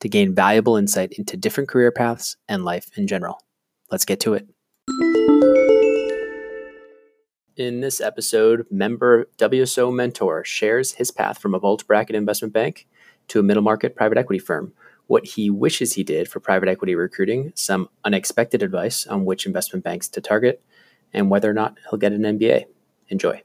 to gain valuable insight into different career paths and life in general. Let's get to it. In this episode, member WSO Mentor shares his path from a bulge bracket investment bank to a middle market private equity firm, what he wishes he did for private equity recruiting, some unexpected advice on which investment banks to target, and whether or not he'll get an MBA. Enjoy.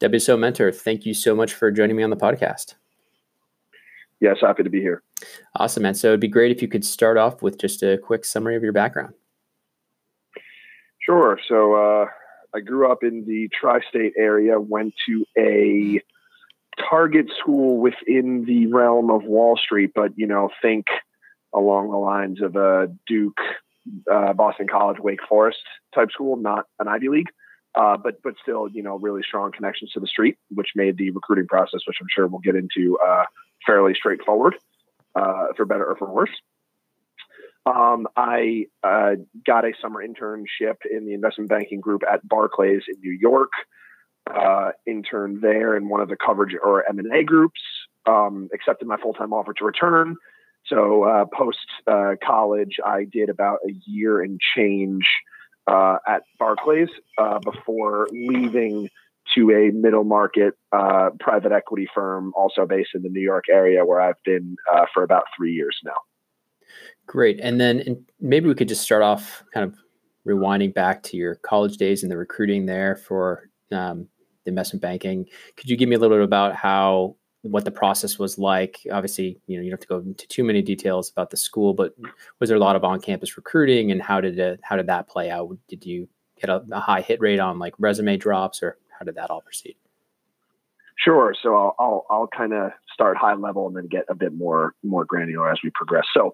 WSO Mentor, thank you so much for joining me on the podcast yes, happy to be here. Awesome, man. So it'd be great if you could start off with just a quick summary of your background. Sure. So uh, I grew up in the tri-state area. Went to a target school within the realm of Wall Street, but you know, think along the lines of a Duke, uh, Boston College, Wake Forest type school, not an Ivy League. Uh, but but still, you know, really strong connections to the street, which made the recruiting process, which I'm sure we'll get into, uh, fairly straightforward, uh, for better or for worse. Um, I uh, got a summer internship in the investment banking group at Barclays in New York. Uh, interned there in one of the coverage or M and A groups. Um, accepted my full time offer to return. So uh, post uh, college, I did about a year and change uh, at Barclays before leaving to a middle market uh, private equity firm, also based in the New York area, where I've been uh, for about three years now. Great. And then maybe we could just start off kind of rewinding back to your college days and the recruiting there for um, the investment banking. Could you give me a little bit about how what the process was like? Obviously, you know, you don't have to go into too many details about the school, but was there a lot of on-campus recruiting, and how did it, how did that play out? Did you get a, a high hit rate on like resume drops, or how did that all proceed? Sure. So I'll I'll, I'll kind of start high level and then get a bit more more granular as we progress. So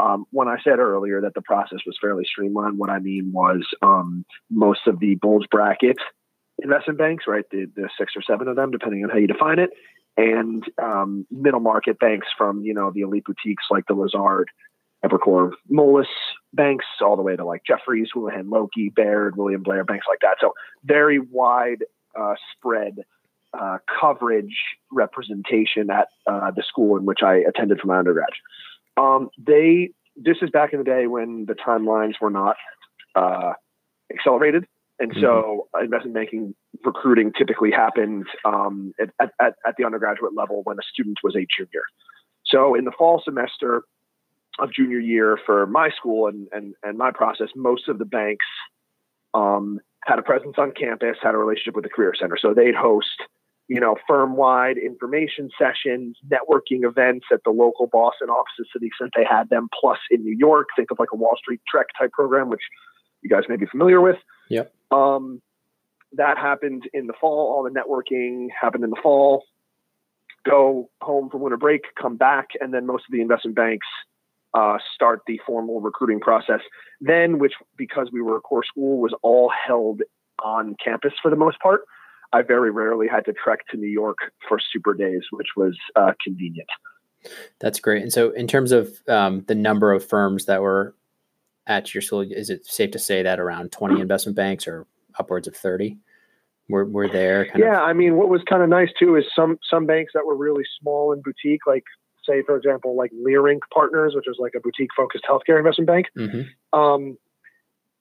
um, when I said earlier that the process was fairly streamlined, what I mean was um, most of the bulge bracket investment banks, right, the, the six or seven of them, depending on how you define it, and um, middle market banks from you know the elite boutiques like the Lazard, Evercore, Moelis banks, all the way to like Jefferies, Houlihan Lokey, Baird, William Blair, banks like that. So very wide uh, spread uh, coverage representation at uh, the school in which I attended for my undergrad. Um, they this is back in the day when the timelines were not uh, accelerated, and mm-hmm. so investment banking recruiting typically happened um, at, at, at the undergraduate level when a student was a junior. So in the fall semester of junior year for my school and and, and my process, most of the banks um, had a presence on campus, had a relationship with the Career Center. So they'd host, you know, firm wide information sessions, networking events at the local Boston offices to the extent they had them, plus in New York. Think of like a Wall Street Trek type program, which you guys may be familiar with. Yep. Um, that happened in the fall. All the networking happened in the fall. Go home for winter break, come back, and then most of the investment banks uh, start the formal recruiting process. Then, which because we were a core school, was all held on campus for the most part. I very rarely had to trek to New York for super days, which was uh, convenient. That's great. And so, in terms of um, the number of firms that were at your school, is it safe to say that around 20 investment banks or upwards of 30 were, were there? yeah. Of- I mean, what was kind of nice too is some, some banks that were really small and boutique, like say, for example, like Leerink Partners, which is like a boutique focused healthcare investment bank. Mm-hmm. Um,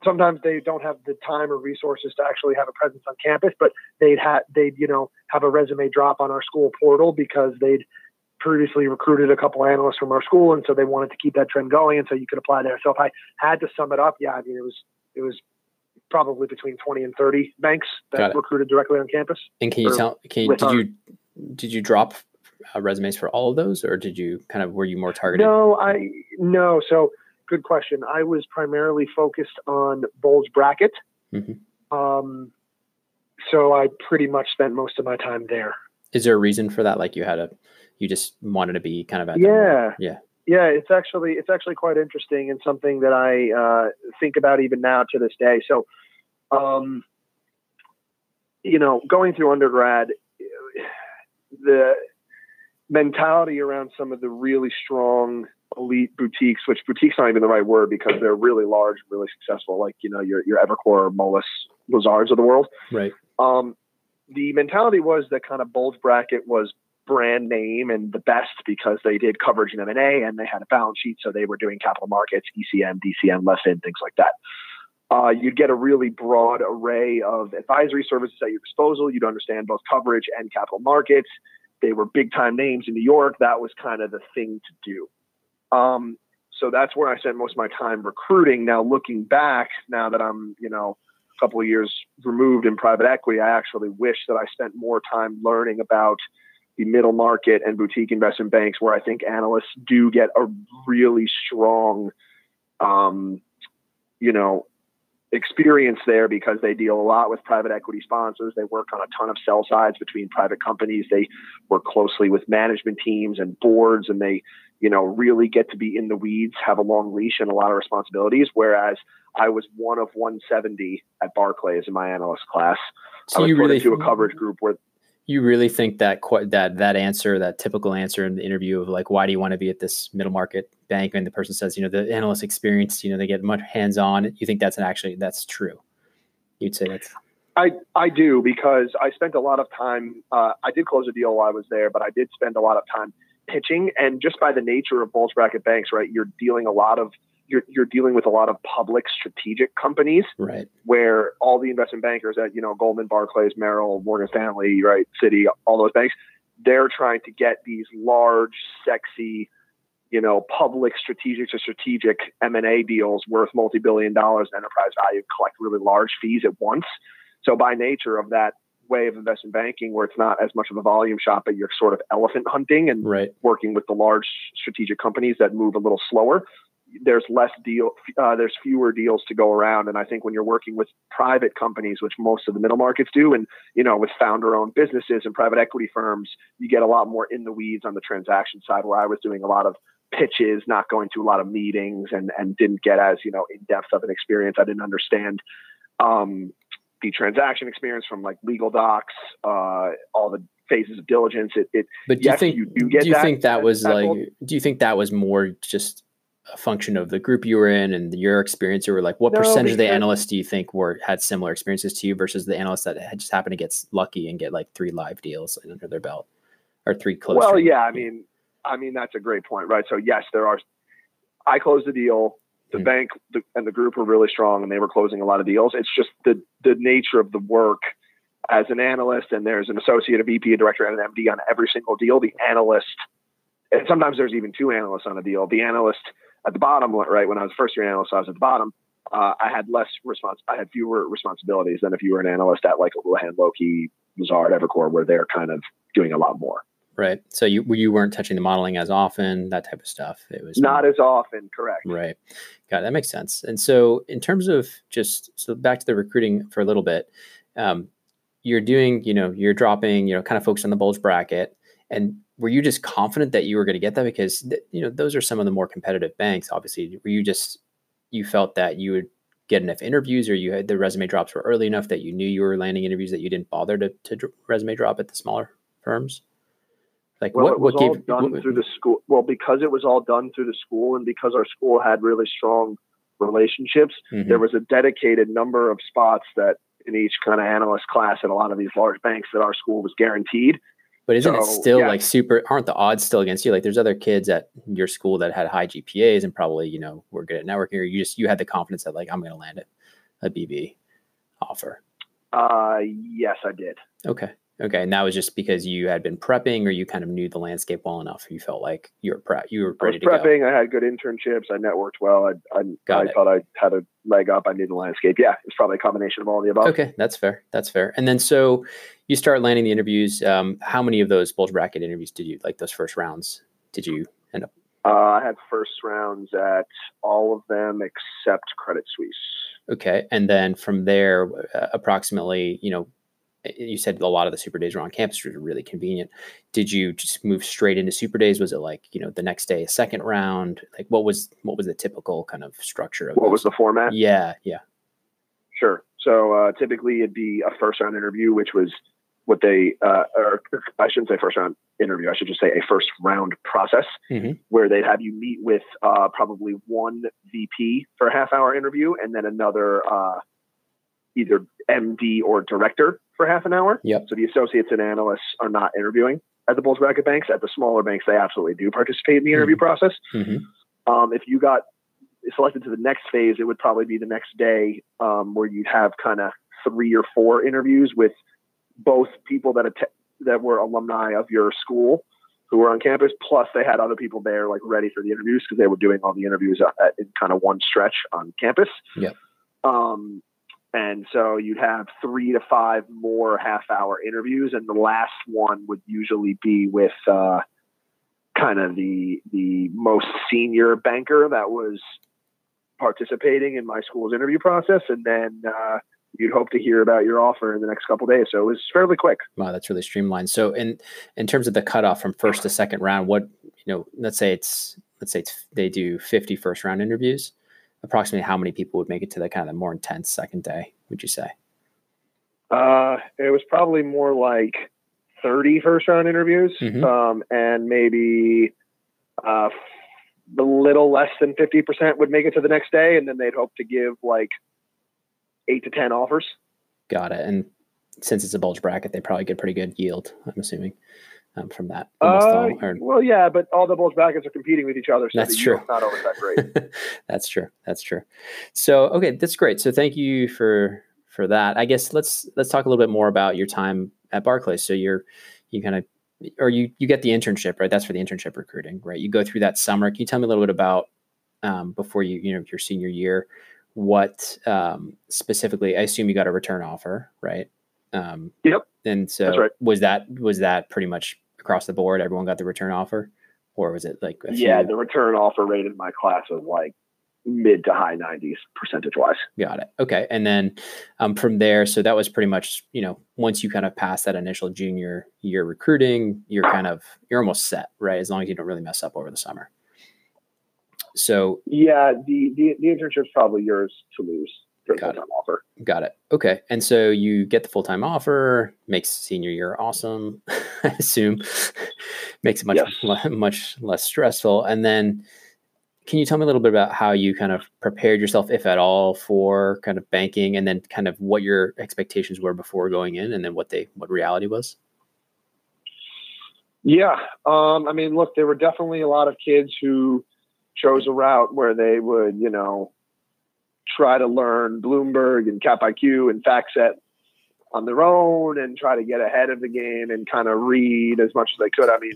sometimes they don't have the time or resources to actually have a presence on campus, but they'd have they'd you know have a resume drop on our school portal because they'd previously recruited a couple analysts from our school, and so they wanted to keep that trend going, and so you could apply there. So if I had to sum it up, yeah, I mean it was it was probably between 20 and 30 banks that recruited directly on campus. And can you tell? Can you, did our, you did you drop uh, resumes for all of those, or did you kind of were you more targeted? No, I no. So good question. I was primarily focused on bulge bracket. Mm-hmm. Um, so I pretty much spent most of my time there. Is there a reason for that? Like you had a, you just wanted to be kind of at yeah, yeah, yeah. It's actually it's actually quite interesting and something that I uh, think about even now to this day. So, um, you know, going through undergrad, the mentality around some of the really strong elite boutiques, which boutiques not even the right word because they're really large, and really successful, like you know your your Evercore, Moelis, Lazards of the world. Right. Um, the mentality was that kind of bulge bracket was brand name and the best because they did coverage in M&A and they had a balance sheet, so they were doing capital markets, ECM, DCM, LevFin, things like that. Uh, you'd get a really broad array of advisory services at your disposal. You'd understand both coverage and capital markets. They were big time names in New York. That was kind of the thing to do. Um, so that's where I spent most of my time recruiting. Now, looking back, now that I'm, you know, a couple of years removed in private equity, I actually wish that I spent more time learning about the middle market and boutique investment banks, where I think analysts do get a really strong, um, you know, experience there because they deal a lot with private equity sponsors. They work on a ton of sell sides between private companies. They work closely with management teams and boards, and they, you know, really get to be in the weeds, have a long leash, and a lot of responsibilities. Whereas I was one of 170 at Barclays in my analyst class. So I was you really to a coverage group where you really think that that that answer, that typical answer in the interview of like, why do you want to be at this middle market bank? And the person says, you know, the analyst experience, you know, they get much hands on. You think that's an actually that's true? You'd say that's. I I do because I spent a lot of time. Uh, I did close a deal while I was there, but I did spend a lot of time pitching. And just by the nature of bulge bracket banks, right, you're dealing a lot of you're you're dealing with a lot of public strategic companies, right? Where all the investment bankers at you know Goldman, Barclays, Merrill, Morgan Stanley, right, Citi, all those banks, they're trying to get these large, sexy, you know, public strategic to strategic M and A deals worth multi-billion dollars in enterprise value, collect really large fees at once. So by nature of that way of investment banking where it's not as much of a volume shop, but you're sort of elephant hunting and right. working with the large strategic companies that move a little slower there's less deal, uh, there's fewer deals to go around. And I think when you're working with private companies, which most of the middle markets do, and you know, with founder-owned businesses and private equity firms, you get a lot more in the weeds on the transaction side. Where I was doing a lot of pitches, not going to a lot of meetings, and and didn't get as you know in depth of an experience. I didn't understand. Um, the transaction experience from like legal docs, uh, all the phases of diligence. It, it but do yes, you think you do, do you that, think that was like? Do you think that was more just a function of the group you were in and your experience or like what no, percentage of the analysts do you think were had similar experiences to you versus the analysts that had just happened to get lucky and get like three live deals under their belt? Or three close well yeah i mean i mean that's a great point right? So yes there are i closed the deal the mm-hmm. bank and the group were really strong and they were closing a lot of deals. It's just the the nature of the work as an analyst and there's an associate a vp a director and an md on every single deal. The analyst and sometimes there's even two analysts on a deal. The analyst at the bottom, right when I was first year analyst, I was at the bottom. Uh, I had less response. I had fewer responsibilities than if you were an analyst at like Houlihan, Lokey, Lazard, Evercore, where they're kind of doing a lot more. Right. So you you weren't touching the modeling as often, that type of stuff. It was not more, as often, correct. Right. Got it. that makes sense. And so in terms of just so back to the recruiting for a little bit, um, you're doing, you know, you're dropping, you know, kind of focused on the bulge bracket. And were you just confident that you were going to get that? Because th- you know those are some of the more competitive banks obviously. Were you just you felt that you would get enough interviews or you had the resume drops were early enough that you knew you were landing interviews that you didn't bother to, to resume drop at the smaller firms? Like well, what, what gave, done what, through the school well because it was all done through the school and because our school had really strong relationships mm-hmm. there was a dedicated number of spots that in each kind of analyst class at a lot of these large banks that our school was guaranteed but isn't so, it still yeah. like super? Aren't the odds still against you? Like, there's other kids at your school that had high GPAs and probably you know were good at networking. Or you just you had the confidence that like I'm going to land it a BB offer. Uh, yes, I did. Okay, Okay, and that was just because you had been prepping, or you kind of knew the landscape well enough. You felt like you were prep, you were ready I was prepping. to I had good internships. I networked well. I I, Got I it. thought I had a leg up. I knew the landscape. Yeah, it's probably a combination of all of the above. Okay, that's fair. That's fair. And then so you start landing the interviews. Um, how many of those bulge bracket interviews did you like? Those first rounds did you end up? Uh, I had first rounds at all of them except Credit Suisse. Okay, and then from there, uh, approximately, you know, you said a lot of the super days were on campus, which was really convenient. Did you just move straight into super days? Was it like you know the next day a second round? Like what was what was the typical kind of structure of What was the format? Yeah, yeah. Sure. So uh, typically it'd be a first round interview, which was what they, uh, or I shouldn't say first round interview. I should just say a first round process Mhm. where they'd have you meet with uh, probably one VP for a half hour interview and then another uh, either MD or director for half an hour. Yep. So the associates and analysts are not interviewing at the bulge bracket banks. At the smaller banks, they absolutely do participate in the interview process. hmm Um, if you got selected to the next phase, it would probably be the next day um, where you'd have kind of three or four interviews with both people that att- that were alumni of your school who were on campus. Plus, they had other people there like ready for the interviews because they were doing all the interviews at, at, in kind of one stretch on campus. Yep. Um, and so you'd have three to five more half hour interviews, and the last one would usually be with uh, kind of the the most senior banker that was participating in my school's interview process, and then uh, you'd hope to hear about your offer in the next couple days. So it was fairly quick. Wow, that's really streamlined. So in in terms of the cutoff from first to second round, what you know, let's say it's let's say it's they do 50 first round interviews. Approximately how many people would make it to the kind of the more intense second day? Would you say? Uh, it was probably more like 30 first round interviews, Mhm. um, and maybe uh, a little less than 50% would make it to the next day, and then they'd hope to give like eight to 10 offers. Got it. And since it's a bulge bracket, they probably get pretty good yield. I'm assuming um, from that. Uh, well, yeah, but all the bulge brackets are competing with each other, so That's true. not always that great. that's true. That's true. So okay, that's great. So thank you for for that. I guess let's let's talk a little bit more about your time at Barclays. So you're you kind of or you you get the internship, right? That's for the internship recruiting, right? You go through that summer. Can you tell me a little bit about um, before you you know your senior year, what um, specifically? I assume you got a return offer, right? Um, Yep. And so right. was that was that pretty much across the board? Everyone got the return offer, or was it like yeah, few- the return offer rate in my class was like mid to high 90s percentage wise. Got it. Okay. And then um, from there, so that was pretty much, you know, once you kind of pass that initial junior year recruiting, you're kind of, you're almost set, right? As long as you don't really mess up over the summer. So Yeah, the, the, the internship's probably yours to lose the Got it. full-time offer. got it. Okay. And so you get the full time offer, makes senior year awesome, I assume, makes it much, Yes. le- much less stressful. And then can you tell me a little bit about how you kind of prepared yourself, if at all, for kind of banking and then kind of what your expectations were before going in and then what they, what reality was? Yeah. Um, I mean, look, there were definitely a lot of kids who chose a route where they would, you know, try to learn Bloomberg and CapIQ and FactSet on their own and try to get ahead of the game and kind of read as much as they could. I mean,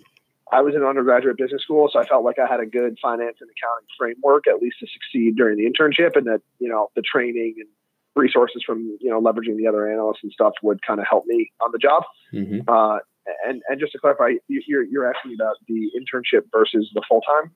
I was in undergraduate business school, so I felt like I had a good finance and accounting framework, at least to succeed during the internship, and that you know the training and resources from you know leveraging the other analysts and stuff would kind of help me on the job. hmm Uh, and and just to clarify, you- you're you're asking about the internship versus the full time.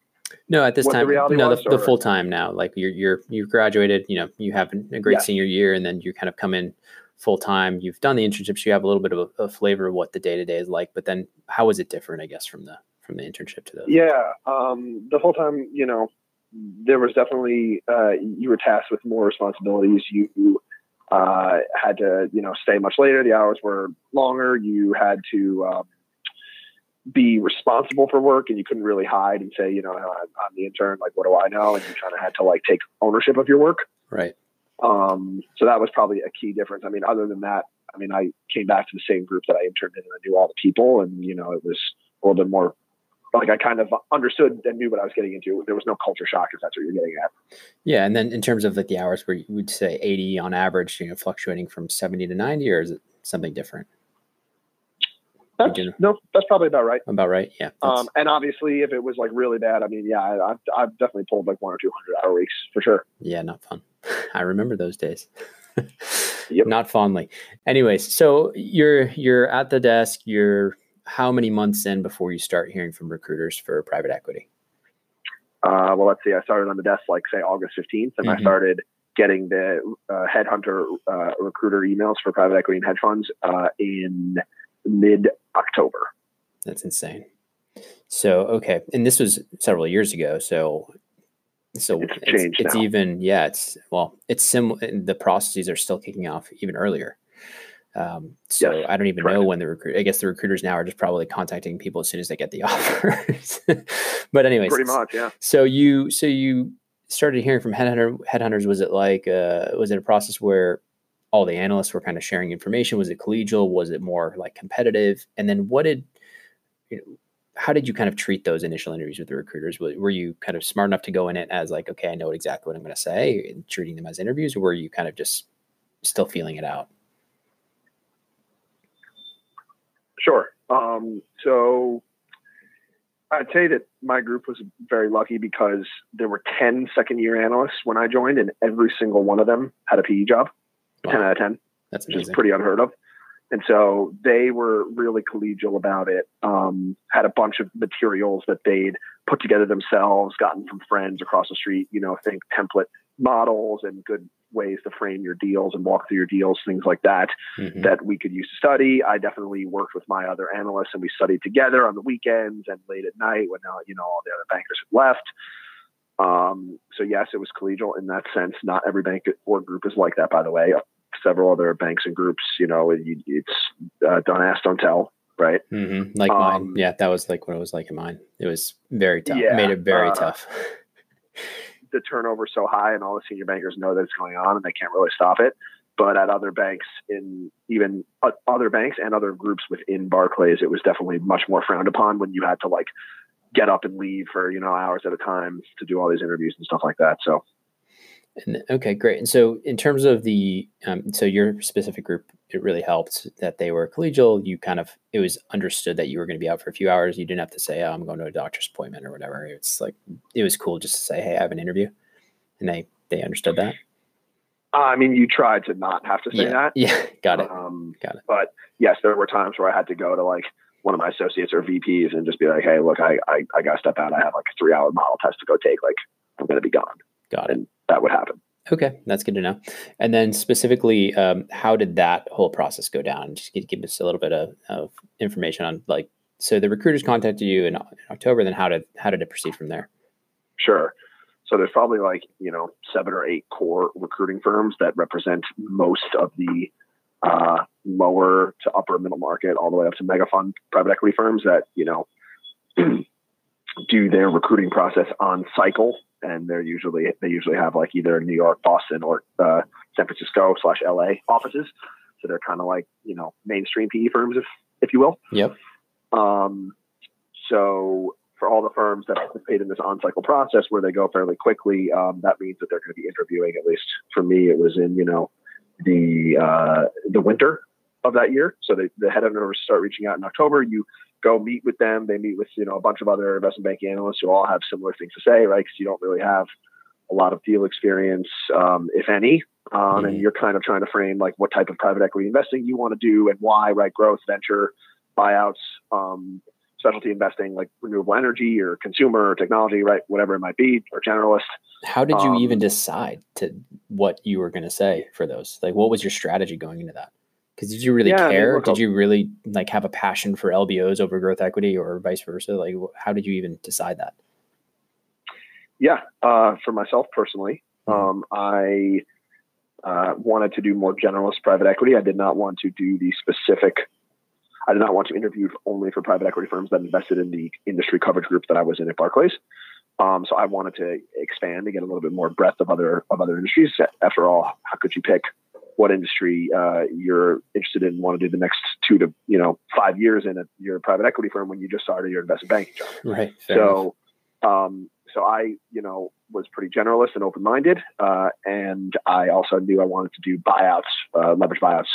No, at this What the time, no, the, the full time now. Like you're you're you've graduated. You know, you have a great Yeah. senior year, and then you kind of come in full time. You've done the internships. You have a little bit of a, a flavor of what the day to day is like. But then, how is it different? I guess from the from the internship to the Yeah, um, the full time, you know, there was definitely uh, you were tasked with more responsibilities. You uh, had to, you know, stay much later. The hours were longer. You had to um, be responsible for work, and you couldn't really hide and say, you know, I'm, I'm the intern. Like, what do I know? And you kind of had to like take ownership of your work. right. Um, so that was probably a key difference. I mean, other than that, I mean, I came back to the same group that I interned in and I knew all the people and, you know, it was a little bit more like I kind of understood and knew what I was getting into. There was no culture shock if that's what you're getting at. Yeah, and then in terms of like the hours, where you would say eighty on average, you know, fluctuating from seventy to ninety, or is it something different? That's, no, that's probably about right. About right, yeah. Um, and obviously, if it was like really bad, I mean, yeah, I, have I've definitely pulled like one or two hundred hour weeks for sure. Yeah, not fun. I remember those days. yep. Not fondly. Anyways, so you're you're at the desk. You're how many months in before you start hearing from recruiters for private equity? Uh, well, let's see. I started on the desk like say August fifteenth, and mm-hmm. I started getting the uh, headhunter uh, recruiter emails for private equity and hedge funds uh, in mid October. That's insane. So okay, and this was several years ago. So so it's, it's, it's even yeah it's well it's similar the processes are still kicking off even earlier um, so yes, I don't even know when the recruit. I guess the recruiters now are just probably contacting people as soon as they get the offers. but anyways, pretty much, yeah. So you, so you started hearing from headhunter headhunters. Was it like, uh, was it a process where all the analysts were kind of sharing information? Was it collegial? Was it more like competitive? And then what did, you know, how did you kind of treat those initial interviews with the recruiters? Were you kind of smart enough to go in it as like, okay, I know exactly what I'm going to say, and treating them as interviews, or were you kind of just still feeling it out? Sure. Um, so I'd say that my group was very lucky because there were 10 second year analysts when I joined, and every single one of them had a PE job, wow. 10 out of 10. That's amazing. Which is pretty unheard of. And so they were really collegial about it. Um, had a bunch of materials that they'd put together themselves, gotten from friends across the street, you know, think template models and good ways to frame your deals and walk through your deals, things like that, mm-hmm. that we could use to study. I definitely worked with my other analysts and we studied together on the weekends and late at night when, uh, you know, all the other bankers had left. Um, so yes, it was collegial in that sense. Not every bank or group is like that, by the way. Several other banks and groups, you know, it, it's uh, don't ask, don't tell, right? Mm-hmm. Like um, mine, yeah, that was like what it was like in mine. It was very tough. Yeah, it made it very uh, tough. the turnover so high, and all the senior bankers know that it's going on, and they can't really stop it. But at other banks, in even uh, other banks and other groups within Barclays, it was definitely much more frowned upon when you had to like get up and leave for you know hours at a time to do all these interviews and stuff like that. So and, okay, great. And so, in terms of the, um, so your specific group, it really helped that they were collegial. You kind of, it was understood that you were going to be out for a few hours. You didn't have to say, oh, I'm going to a doctor's appointment or whatever. It's like, it was cool just to say, hey, I have an interview. And they, they understood that. I mean, you tried to not have to say yeah. that. Yeah, got it. Um, got it. But yes, there were times where I had to go to like one of my associates or VPs and just be like, hey, look, I, I, I got to step out. I have like a three hour model test to go take. Like, I'm going to be gone. Got it. And that would happen. Okay, that's good to know. And then specifically, um, how did that whole process go down? Just give, give us a little bit of, of, information on like. So the recruiters contacted you in, in, October. Then how did how did it proceed from there? Sure. So there's probably like you know seven or eight core recruiting firms that represent most of the uh, lower to upper middle market, all the way up to mega fund private equity firms that you know do their recruiting process on cycle and they're usually they usually have like either New York, Boston, or uh, San Francisco slash LA offices. So they're kind of like you know mainstream PE firms, if if you will. Yep. Um, so for all the firms that participate in this on-cycle process, where they go fairly quickly, um, that means that they're going to be interviewing. At least for me, it was in you know the uh, the winter of that year. So the, the head of start reaching out in October. You go meet with them. They meet with you know a bunch of other investment banking analysts who all have similar things to say, right? Because you don't really have a lot of deal experience, um, if any, um, mm-hmm. and you're kind of trying to frame like what type of private equity investing you want to do and why, right? Growth, venture, buyouts, um, specialty investing like renewable energy or consumer or technology, right? Whatever it might be, or generalist. How did you even um, decide to what you were going to say for those? Like, what was your strategy going into that? Because did you really yeah, care? I mean, did you really like have a passion for LBOs over growth equity, or vice versa? Like, how did you even decide that? Yeah, uh, for myself personally, mm-hmm. um, I uh, wanted to do more generalist private equity. I did not want to do the specific. I did not want to interview only for private equity firms that invested in the industry coverage group that I was in at Barclays. Um, so I wanted to expand and get a little bit more breadth of other of other industries. After all, how could you pick what industry uh, you're interested in, want to do the next two to you know five years in a, your private equity firm when you just started your investment banking job. Right. So, um, so I you know was pretty generalist and open minded, uh, and I also knew I wanted to do buyouts, uh, leverage buyouts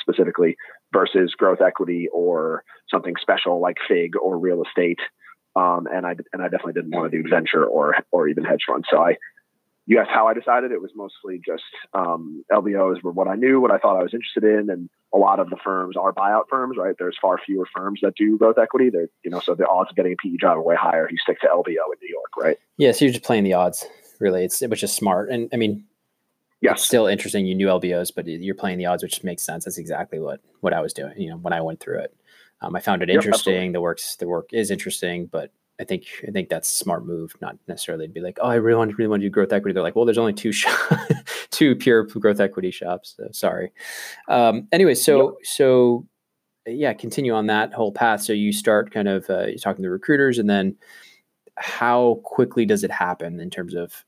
specifically versus growth equity or something special like FIG or real estate. Um, and I and I definitely didn't want to do venture or or even hedge funds. So I, you asked how I decided. It was mostly just um, LBOs were what I knew, what I thought I was interested in, and a lot of the firms are buyout firms. Right? There's far fewer firms that do growth equity. They're you know so the odds of getting a PE job are way higher. If you stick to LBO in New York, right? Yeah, so you're just playing the odds. Really, it's which is smart. And I mean, yeah, it's still interesting. You knew LBOs, but you're playing the odds, which makes sense. That's exactly what what I was doing. You know, when I went through it. Um, I found it interesting. Yep, the works the work is interesting, but I think I think that's a smart move, not necessarily to be like, oh, I really want to really want to do growth equity. They're like, well, there's only two shop, two pure growth equity shops. So sorry. Um, anyway, so so yeah, continue on that whole path. So you start kind of uh, you're talking to recruiters, and then how quickly does it happen in terms of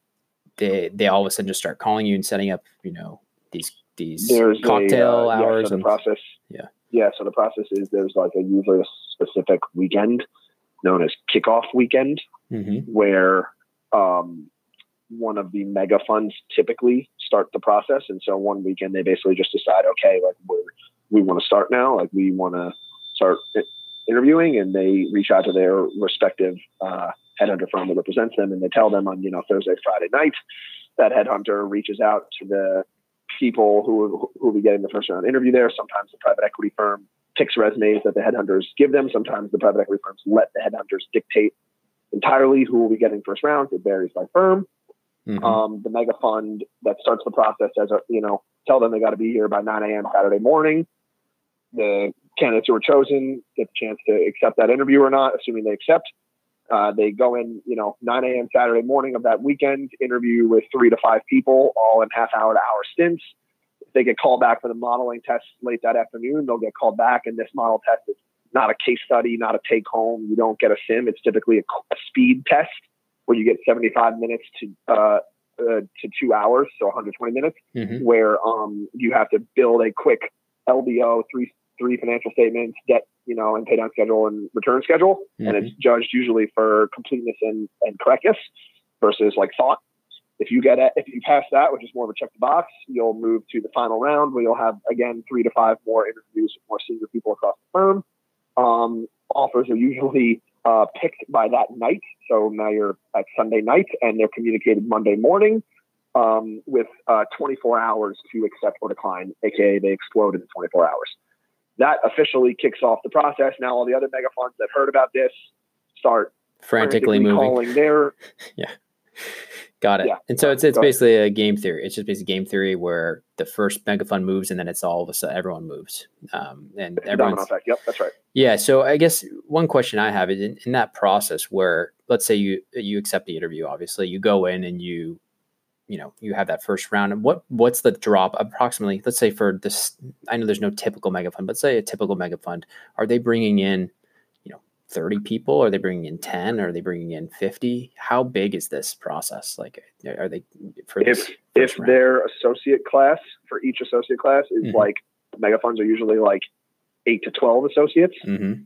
they they all of a sudden just start calling you and setting up, you know, these these there's cocktail a, uh, hours yeah, and process. Yeah yeah, so the process is there's like a usually a specific weekend known as kickoff weekend mm-hmm. where um, one of the mega funds typically start the process. And so one weekend they basically just decide, okay, like we're, we want to start now, like we want to start interviewing, and they reach out to their respective uh, headhunter firm that represents them, and they tell them on you know Thursday, Friday night that headhunter reaches out to the people who who will be getting the first round interview there. Sometimes the private equity firm picks resumes that the headhunters give them. Sometimes the private equity firms let the headhunters dictate entirely who will be getting first rounds. It varies by firm. Mm-hmm. Um, the mega fund that starts the process as a you know tell them they got to be here by 9 a.m. Saturday morning. The candidates who are chosen get the chance to accept that interview or not, assuming they accept. Uh, they go in, you know, 9 a.m. Saturday morning of that weekend, interview with three to five people, all in half hour to hour stints. They get called back for the modeling test late that afternoon, they'll get called back. And this model test is not a case study, not a take home. You don't get a sim. It's typically a, a speed test where you get 75 minutes to uh, uh, to two hours, so 120 minutes, mm-hmm. where um, you have to build a quick LBO three three financial statements, debt, you know, and pay down schedule and return schedule. Mm-hmm. And it's mm-hmm. judged usually for completeness and, and correctness versus like thought. If you get it, if you pass that, which is more of a check the box, you'll move to the final round where you'll have again three to five more interviews with more senior people across the firm. Um, offers are usually uh, picked by that night. So now you're at Sunday night and they're communicated Monday morning um, with uh, 24 hours to accept or decline, aka they explode in 24 hours that officially kicks off the process. Now all the other mega funds that heard about this start frantically, moving. calling their yeah. Got it. Yeah. And so it's it's basically a game theory. It's just basically game theory where the first mega fund moves and then it's all of a sudden everyone moves. Um, and everyone. Yep, that's right. Yeah. So I guess one question I have is in, in that process where let's say you you accept the interview, obviously you go in and you you know you have that first round and what what's the drop approximately let's say for this i know there's no typical mega fund but say a typical mega fund are they bringing in 30 people are they bringing in 10 are they bringing in 50 how big is this process like are they for if if round? their associate class for each associate class is mm-hmm. like mega funds are usually like 8 to 12 associates mm-hmm.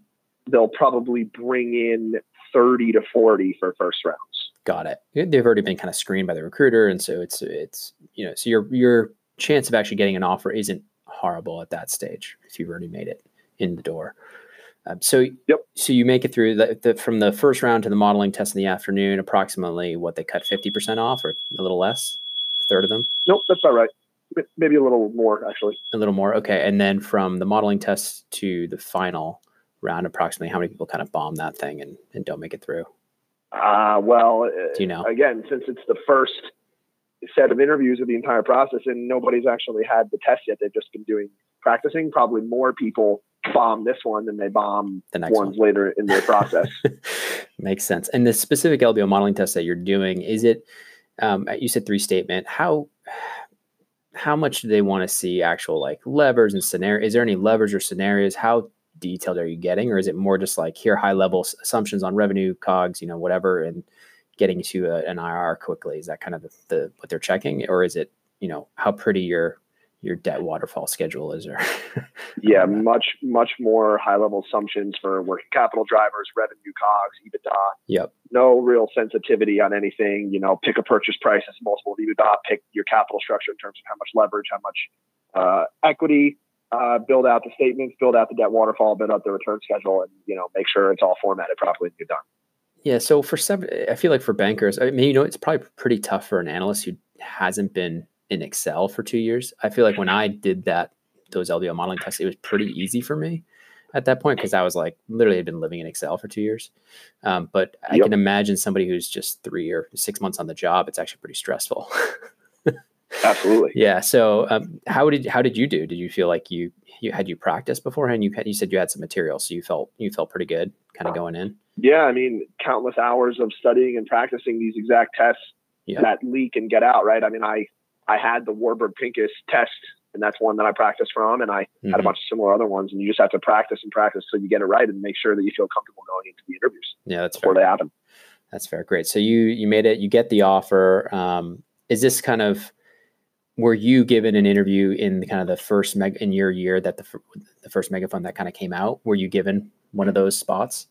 they'll probably bring in 30 to 40 for first rounds Got it. They've already been kind of screened by the recruiter, and so it's it's you know so your your chance of actually getting an offer isn't horrible at that stage if you've already made it in the door. Um, so yep. So you make it through the, the, from the first round to the modeling test in the afternoon. Approximately what they cut fifty percent off, or a little less, a third of them. Nope, that's about right. Maybe a little more actually. A little more, okay. And then from the modeling test to the final round, approximately how many people kind of bomb that thing and, and don't make it through? Uh, well, do you know? Again, since it's the first set of interviews of the entire process and nobody's actually had the test yet, they've just been doing practicing. Probably more people bomb this one than they bomb the next ones one. later in their process. Makes sense. And the specific LBO modeling test that you're doing, is it, um, you said three statement, how, how much do they want to see actual like levers and scenario? Is there any levers or scenarios? How detailed are you getting, or is it more just like here high level assumptions on revenue, cogs, you know, whatever, and getting to a, an IR quickly? Is that kind of the, the, what they're checking, or is it you know how pretty your your debt waterfall schedule is? Or yeah, much much more high level assumptions for working capital drivers, revenue, cogs, EBITDA. Yep. No real sensitivity on anything. You know, pick a purchase price as multiple of EBITDA. Pick your capital structure in terms of how much leverage, how much uh, equity uh, build out the statements, build out the debt waterfall, build out the return schedule, and you know make sure it's all formatted properly and you're done. Yeah. So for some, I feel like for bankers, I mean, you know, it's probably pretty tough for an analyst who hasn't been in Excel for two years. I feel like when I did that, those LBO modeling tests, it was pretty easy for me at that point because I was like literally had been living in Excel for two years. Um, but I can imagine somebody who's just three or six months on the job, it's actually pretty stressful. Absolutely. Yeah. So, um, how did how did you do? Did you feel like you you had you practiced beforehand? You had, you said you had some material, so you felt you felt pretty good, kind of going in. Yeah, I mean, countless hours of studying and practicing these exact tests yeah. that leak and get out. Right. I mean, I I had the Warburg Pincus test, and that's one that I practiced from, and I mm-hmm. had a bunch of similar other ones, and you just have to practice and practice so you get it right and make sure that you feel comfortable going into the interviews. Yeah, that's before fair. they happen. That's fair. Great. So you you made it. You get the offer. Um, is this kind of were you given an interview in the kind of the first meg in your year that the the first megafund that kind of came out? Were you given one of those spots?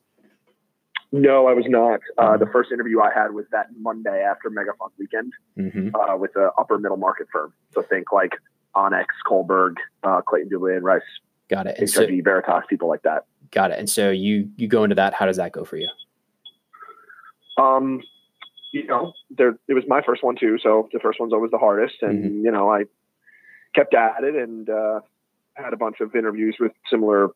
No, I was not. Uh, the first interview I had was that Monday after Megafund weekend mm-hmm. uh, with an upper middle market firm. So think like Onex, Kohlberg, uh, Clayton, Dubilier, Rice. Got it. And HRG, so, Veritas, people like that. Got it. And so you you go into that. How does that go for you? Um, you know, there it was my first one too, so the first one's always the hardest, and mm-hmm. you know, I kept at it and uh, had a bunch of interviews with similar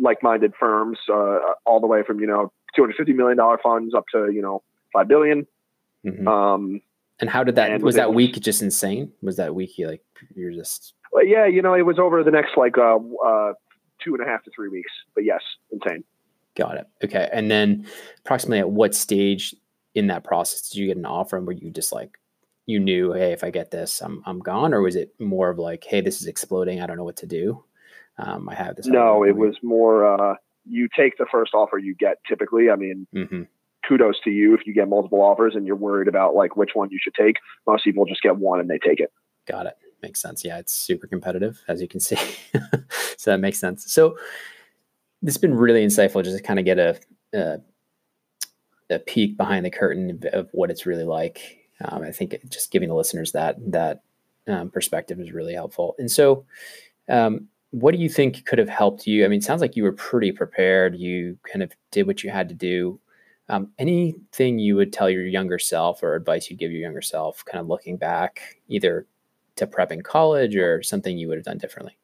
like-minded firms, uh, all the way from you know 250 million dollar funds up to you know five billion. Mm-hmm. Um, and how did that was that week just insane? Was that week you like you're just? Well, yeah, you know, it was over the next like uh, uh, two and a half to three weeks, but yes, insane. Got it. Okay, and then approximately at what stage in that process did you get an offer and were you just like you knew hey if i get this i'm, I'm gone or was it more of like hey this is exploding i don't know what to do um, i have this no it was more uh, you take the first offer you get typically i mean mm-hmm. kudos to you if you get multiple offers and you're worried about like which one you should take most people just get one and they take it got it makes sense yeah it's super competitive as you can see so that makes sense so this has been really insightful just to kind of get a, a a peek behind the curtain of what it's really like. Um, I think just giving the listeners that that um, perspective is really helpful. And so, um, what do you think could have helped you? I mean, it sounds like you were pretty prepared. You kind of did what you had to do. Um, anything you would tell your younger self or advice you'd give your younger self, kind of looking back, either to prep in college or something you would have done differently?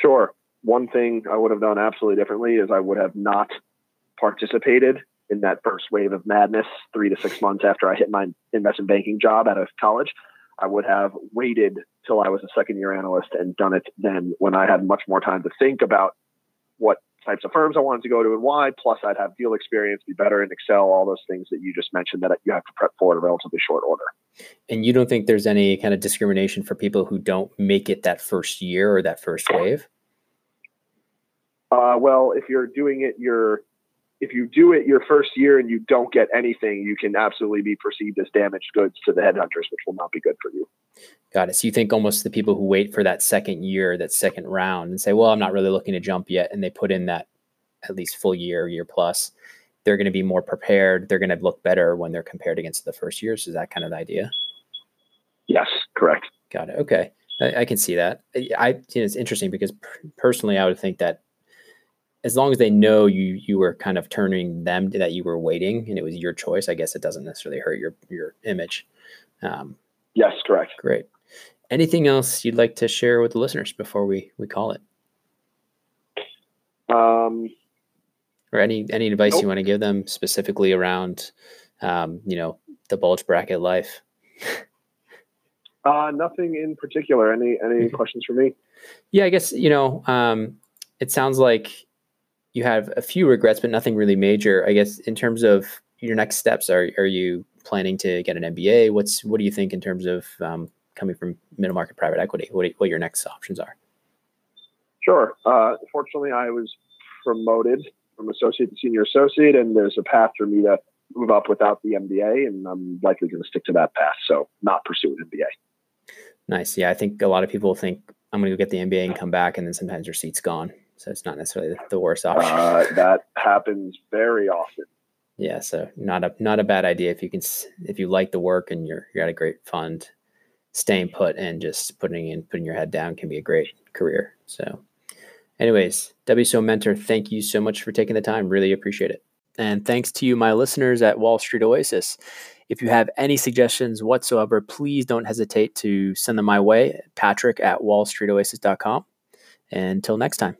Sure. One thing I would have done absolutely differently is I would have not participated in that first wave of madness, three to six months after I hit my investment banking job out of college. I would have waited till I was a second year analyst and done it then when I had much more time to think about what types of firms I wanted to go to and why. Plus, I'd have deal experience, be better in Excel, all those things that you just mentioned that you have to prep for in a relatively short order. And you don't think there's any kind of discrimination for people who don't make it that first year or that first wave? Uh, well, if you're doing it, you're if you do it your first year and you don't get anything, you can absolutely be perceived as damaged goods to the headhunters, which will not be good for you. Got it. So you think almost the people who wait for that second year, that second round, and say, "Well, I'm not really looking to jump yet," and they put in that at least full year, year plus, they're going to be more prepared. They're going to look better when they're compared against the first years. Is that kind of the idea? Yes, correct. Got it. Okay, I, I can see that. I, I you know, it's interesting because personally, I would think that as long as they know you you were kind of turning them that you were waiting and it was your choice, I guess it doesn't necessarily hurt your your image. Um, yes, correct. Great. Anything else you'd like to share with the listeners before we we call it? Um, or any any advice nope. you want to give them specifically around, um, you know, the bulge bracket life? uh, nothing in particular. Any any questions for me? Yeah, I guess you know. Um, it sounds like you have a few regrets, but nothing really major. I guess in terms of your next steps, are are you planning to get an MBA? What's what do you think in terms of um, coming from middle market private equity? What what your next options are? Sure. Uh, fortunately, I was promoted from associate to senior associate, and there's a path for me to move up without the MBA, and I'm likely going to stick to that path. So, not pursue an MBA. Nice. Yeah, I think a lot of people think I'm going to go get the MBA and come back, and then sometimes your seat's gone so it's not necessarily the worst option. Uh, that happens very often. Yeah, so not a not a bad idea if you can if you like the work and you're you're at a great fund staying put and just putting in putting your head down can be a great career. So, anyways, WSO Mentor, thank you so much for taking the time. Really appreciate it. And thanks to you, my listeners at Wall Street Oasis. If you have any suggestions whatsoever, please don't hesitate to send them my way, patrick at wallstreetoasis.com. Until next time.